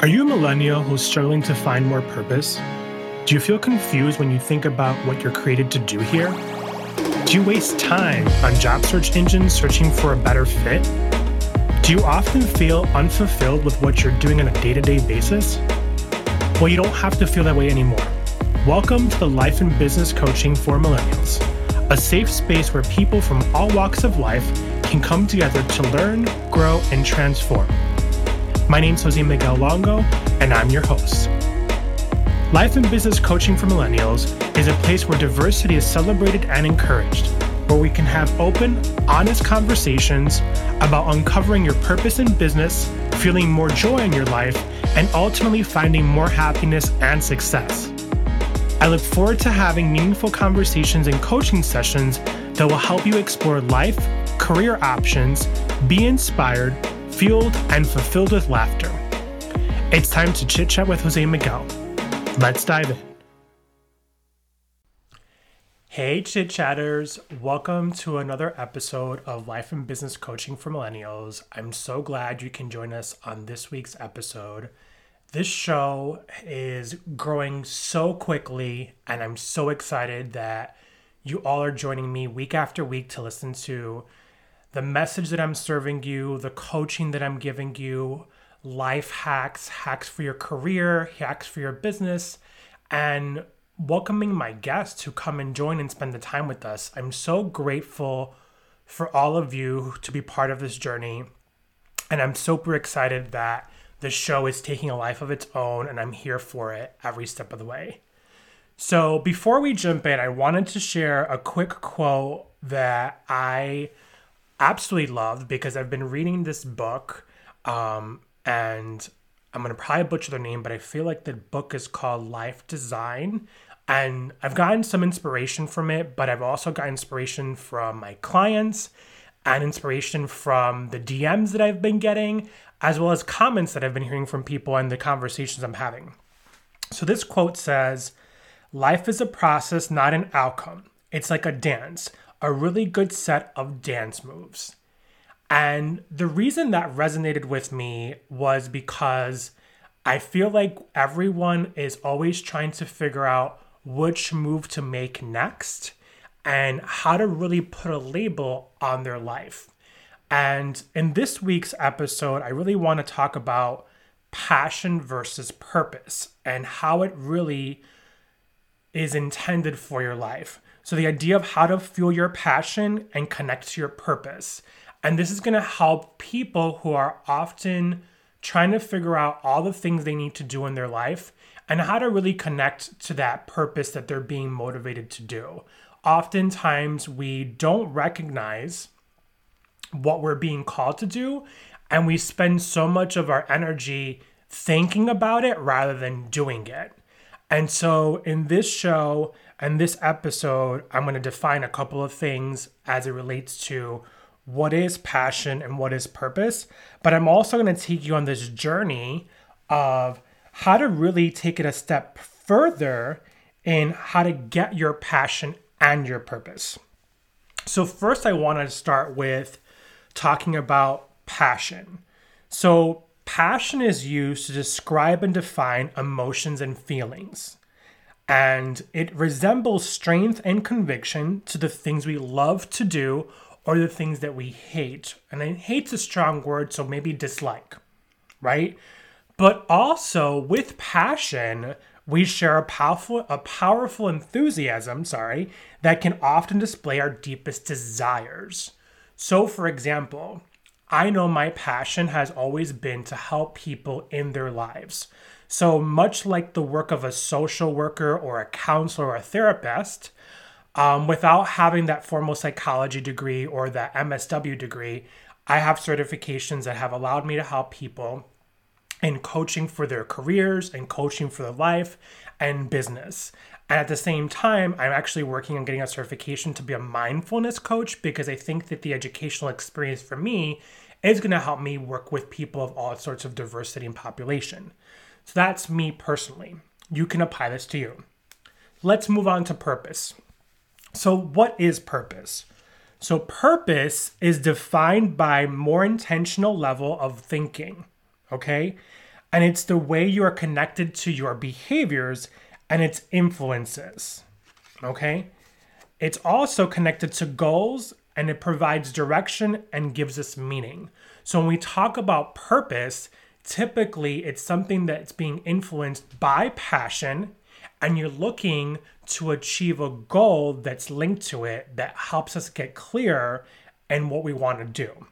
Are you a millennial who's struggling to find more purpose? Do you feel confused when you think about what you're created to do here? Do you waste time on job search engines searching for a better fit? Do you often feel unfulfilled with what you're doing on a day to day basis? Well, you don't have to feel that way anymore. Welcome to the Life and Business Coaching for Millennials, a safe space where people from all walks of life can come together to learn, grow, and transform. My name is Jose Miguel Longo, and I'm your host. Life and Business Coaching for Millennials is a place where diversity is celebrated and encouraged, where we can have open, honest conversations about uncovering your purpose in business, feeling more joy in your life, and ultimately finding more happiness and success. I look forward to having meaningful conversations and coaching sessions that will help you explore life, career options, be inspired, fueled and fulfilled with laughter. It's time to chit chat with Jose Miguel. Let's dive in. Hey, chit chatters. Welcome to another episode of Life and Business Coaching for Millennials. I'm so glad you can join us on this week's episode. This show is growing so quickly, and I'm so excited that you all are joining me week after week to listen to the message that I'm serving you, the coaching that I'm giving you, life hacks, hacks for your career, hacks for your business, and welcoming my guests who come and join and spend the time with us. I'm so grateful for all of you to be part of this journey. And I'm super excited that the show is taking a life of its own and I'm here for it every step of the way. So, before we jump in, I wanted to share a quick quote that I absolutely loved because I've been reading this book, um, and I'm gonna probably butcher the name, but I feel like the book is called Life Design. And I've gotten some inspiration from it, but I've also got inspiration from my clients and inspiration from the DMs that I've been getting, as well as comments that I've been hearing from people and the conversations I'm having. So this quote says, Life is a process, not an outcome. It's like a dance a really good set of dance moves. And the reason that resonated with me was because I feel like everyone is always trying to figure out which move to make next and how to really put a label on their life. And in this week's episode, I really want to talk about passion versus purpose and how it really is intended for your life. So, the idea of how to fuel your passion and connect to your purpose. And this is going to help people who are often trying to figure out all the things they need to do in their life and how to really connect to that purpose that they're being motivated to do. Oftentimes, we don't recognize what we're being called to do, and we spend so much of our energy thinking about it rather than doing it. And so, in this show, and this episode, I'm going to define a couple of things as it relates to what is passion and what is purpose. But I'm also going to take you on this journey of how to really take it a step further in how to get your passion and your purpose. So, first, I want to start with talking about passion. So, passion is used to describe and define emotions and feelings and it resembles strength and conviction to the things we love to do or the things that we hate. And hate's a strong word, so maybe dislike, right? But also with passion, we share a powerful a powerful enthusiasm, sorry, that can often display our deepest desires. So for example, I know my passion has always been to help people in their lives. So, much like the work of a social worker or a counselor or a therapist, um, without having that formal psychology degree or that MSW degree, I have certifications that have allowed me to help people in coaching for their careers and coaching for their life and business. And at the same time, I'm actually working on getting a certification to be a mindfulness coach because I think that the educational experience for me is going to help me work with people of all sorts of diversity and population. So that's me personally. You can apply this to you. Let's move on to purpose. So, what is purpose? So, purpose is defined by more intentional level of thinking, okay? and it's the way you are connected to your behaviors and its influences. Okay? It's also connected to goals and it provides direction and gives us meaning. So when we talk about purpose, typically it's something that's being influenced by passion and you're looking to achieve a goal that's linked to it that helps us get clear and what we want to do.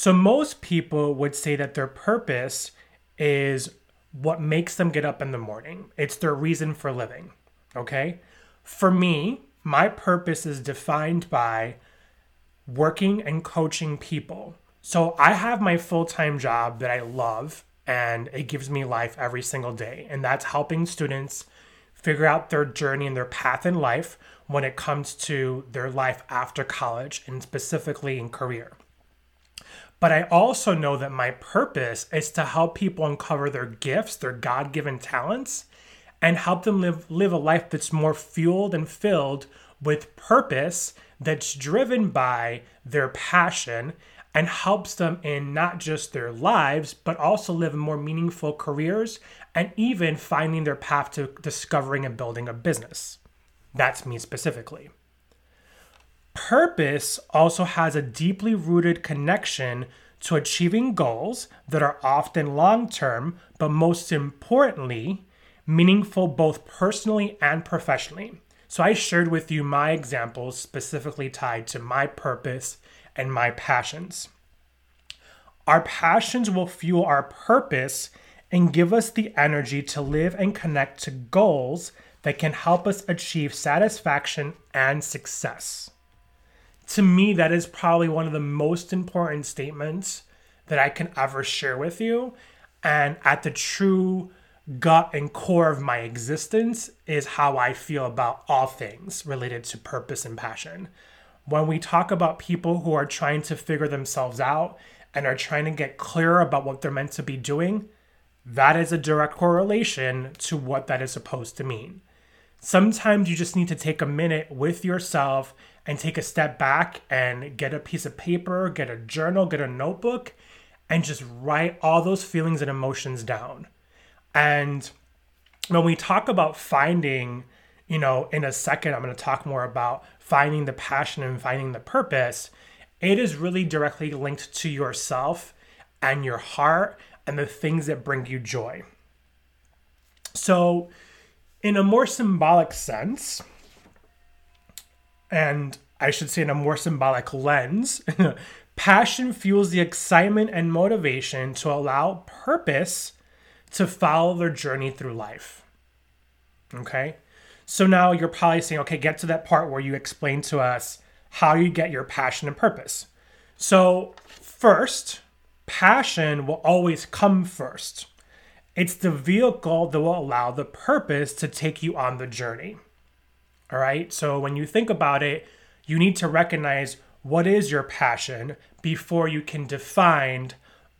So most people would say that their purpose is what makes them get up in the morning. It's their reason for living. Okay? For me, my purpose is defined by working and coaching people. So I have my full time job that I love and it gives me life every single day. And that's helping students figure out their journey and their path in life when it comes to their life after college and specifically in career. But I also know that my purpose is to help people uncover their gifts, their God given talents, and help them live, live a life that's more fueled and filled with purpose that's driven by their passion and helps them in not just their lives, but also live more meaningful careers and even finding their path to discovering and building a business. That's me specifically. Purpose also has a deeply rooted connection to achieving goals that are often long term, but most importantly, meaningful both personally and professionally. So, I shared with you my examples specifically tied to my purpose and my passions. Our passions will fuel our purpose and give us the energy to live and connect to goals that can help us achieve satisfaction and success. To me, that is probably one of the most important statements that I can ever share with you. And at the true gut and core of my existence is how I feel about all things related to purpose and passion. When we talk about people who are trying to figure themselves out and are trying to get clear about what they're meant to be doing, that is a direct correlation to what that is supposed to mean. Sometimes you just need to take a minute with yourself and take a step back and get a piece of paper, get a journal, get a notebook, and just write all those feelings and emotions down. And when we talk about finding, you know, in a second, I'm going to talk more about finding the passion and finding the purpose. It is really directly linked to yourself and your heart and the things that bring you joy. So, in a more symbolic sense, and I should say in a more symbolic lens, passion fuels the excitement and motivation to allow purpose to follow their journey through life. Okay? So now you're probably saying, okay, get to that part where you explain to us how you get your passion and purpose. So, first, passion will always come first. It's the vehicle that will allow the purpose to take you on the journey. All right. So when you think about it, you need to recognize what is your passion before you can define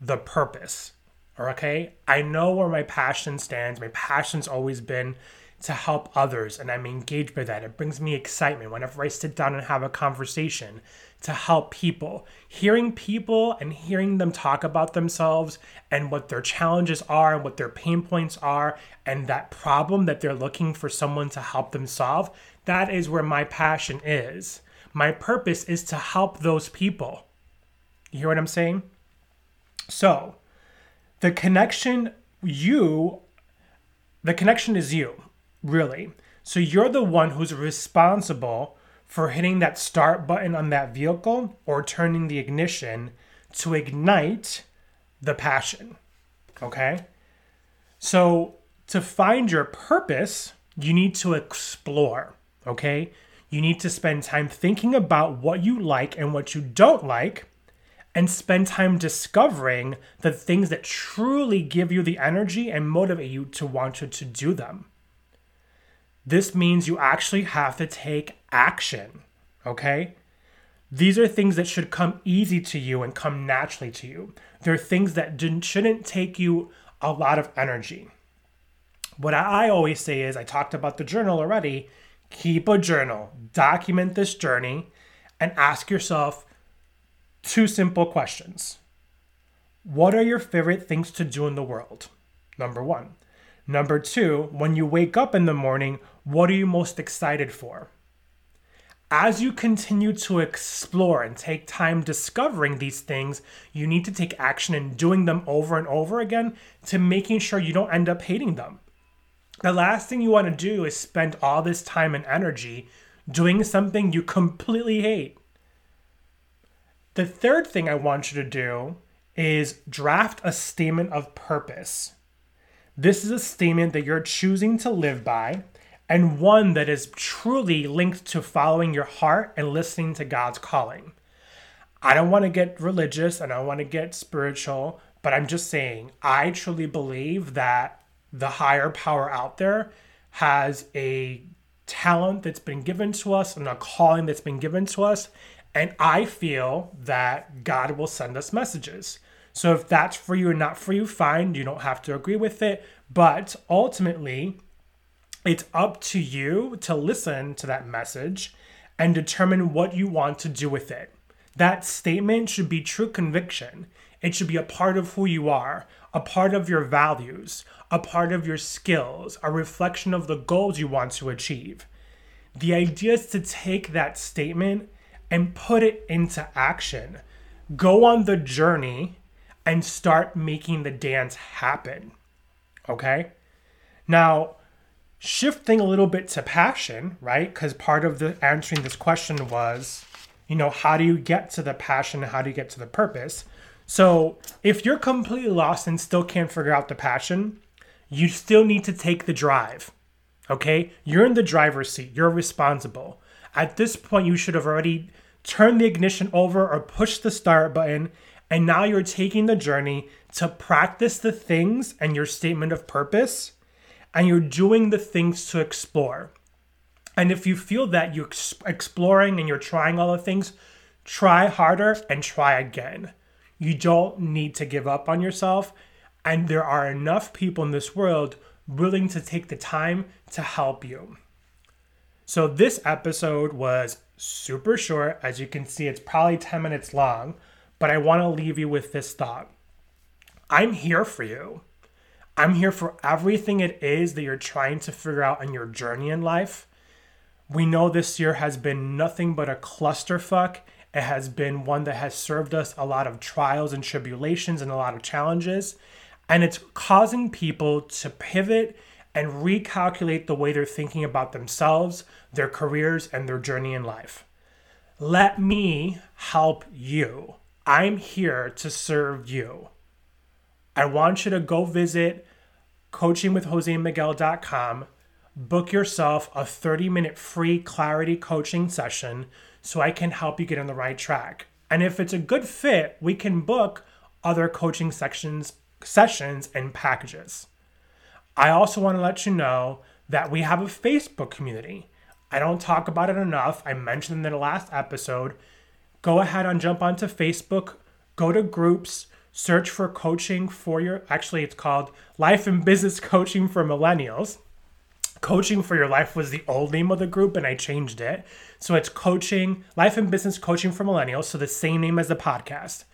the purpose. Okay. I know where my passion stands. My passion's always been to help others, and I'm engaged by that. It brings me excitement whenever I sit down and have a conversation to help people. Hearing people and hearing them talk about themselves and what their challenges are and what their pain points are, and that problem that they're looking for someone to help them solve, that is where my passion is. My purpose is to help those people. You hear what I'm saying? So, the connection, you, the connection is you, really. So, you're the one who's responsible for hitting that start button on that vehicle or turning the ignition to ignite the passion. Okay? So, to find your purpose, you need to explore. Okay? You need to spend time thinking about what you like and what you don't like, and spend time discovering the things that truly give you the energy and motivate you to want you to do them. This means you actually have to take action, okay? These are things that should come easy to you and come naturally to you. They're things that shouldn't take you a lot of energy. What I always say is I talked about the journal already. Keep a journal, document this journey, and ask yourself two simple questions What are your favorite things to do in the world? Number one. Number two, when you wake up in the morning, what are you most excited for? As you continue to explore and take time discovering these things, you need to take action in doing them over and over again to making sure you don't end up hating them. The last thing you want to do is spend all this time and energy doing something you completely hate. The third thing I want you to do is draft a statement of purpose. This is a statement that you're choosing to live by and one that is truly linked to following your heart and listening to God's calling. I don't want to get religious and I don't want to get spiritual, but I'm just saying, I truly believe that the higher power out there has a talent that's been given to us and a calling that's been given to us. And I feel that God will send us messages. So if that's for you and not for you, fine. You don't have to agree with it. But ultimately, it's up to you to listen to that message and determine what you want to do with it. That statement should be true conviction. It should be a part of who you are, a part of your values, a part of your skills, a reflection of the goals you want to achieve. The idea is to take that statement and put it into action. Go on the journey and start making the dance happen. Okay? Now, shifting a little bit to passion, right? Because part of the answering this question was, you know, how do you get to the passion? How do you get to the purpose? So if you're completely lost and still can't figure out the passion, you still need to take the drive. Okay? You're in the driver's seat. You're responsible. At this point, you should have already turned the ignition over or pushed the start button. And now you're taking the journey to practice the things and your statement of purpose and you're doing the things to explore. And if you feel that you're exploring and you're trying all the things, try harder and try again. You don't need to give up on yourself. And there are enough people in this world willing to take the time to help you. So, this episode was super short. As you can see, it's probably 10 minutes long, but I want to leave you with this thought I'm here for you. I'm here for everything it is that you're trying to figure out in your journey in life. We know this year has been nothing but a clusterfuck. It has been one that has served us a lot of trials and tribulations and a lot of challenges. And it's causing people to pivot and recalculate the way they're thinking about themselves, their careers, and their journey in life. Let me help you. I'm here to serve you. I want you to go visit coachingwithjosemiguel.com, book yourself a 30 minute free clarity coaching session so I can help you get on the right track. And if it's a good fit, we can book other coaching sections, sessions and packages. I also want to let you know that we have a Facebook community. I don't talk about it enough. I mentioned in the last episode. Go ahead and jump onto Facebook, go to groups, search for coaching for your actually it's called life and business coaching for millennials coaching for your life was the old name of the group and i changed it. So it's coaching life and business coaching for millennials so the same name as the podcast.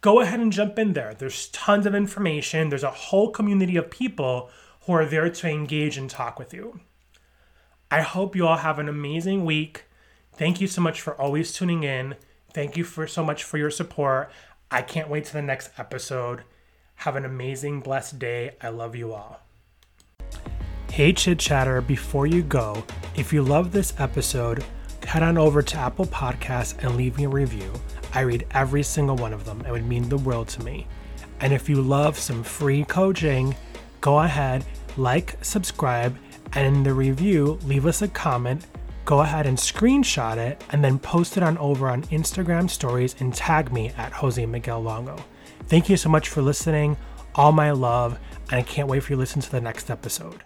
Go ahead and jump in there. There's tons of information. There's a whole community of people who are there to engage and talk with you. I hope you all have an amazing week. Thank you so much for always tuning in. Thank you for so much for your support. I can't wait to the next episode. Have an amazing, blessed day. I love you all. Hey, Chit Chatter, before you go, if you love this episode, head on over to Apple Podcasts and leave me a review. I read every single one of them. It would mean the world to me. And if you love some free coaching, go ahead, like, subscribe, and in the review, leave us a comment go ahead and screenshot it and then post it on over on Instagram stories and tag me at Jose Miguel Longo. Thank you so much for listening. All my love, and I can't wait for you to listen to the next episode.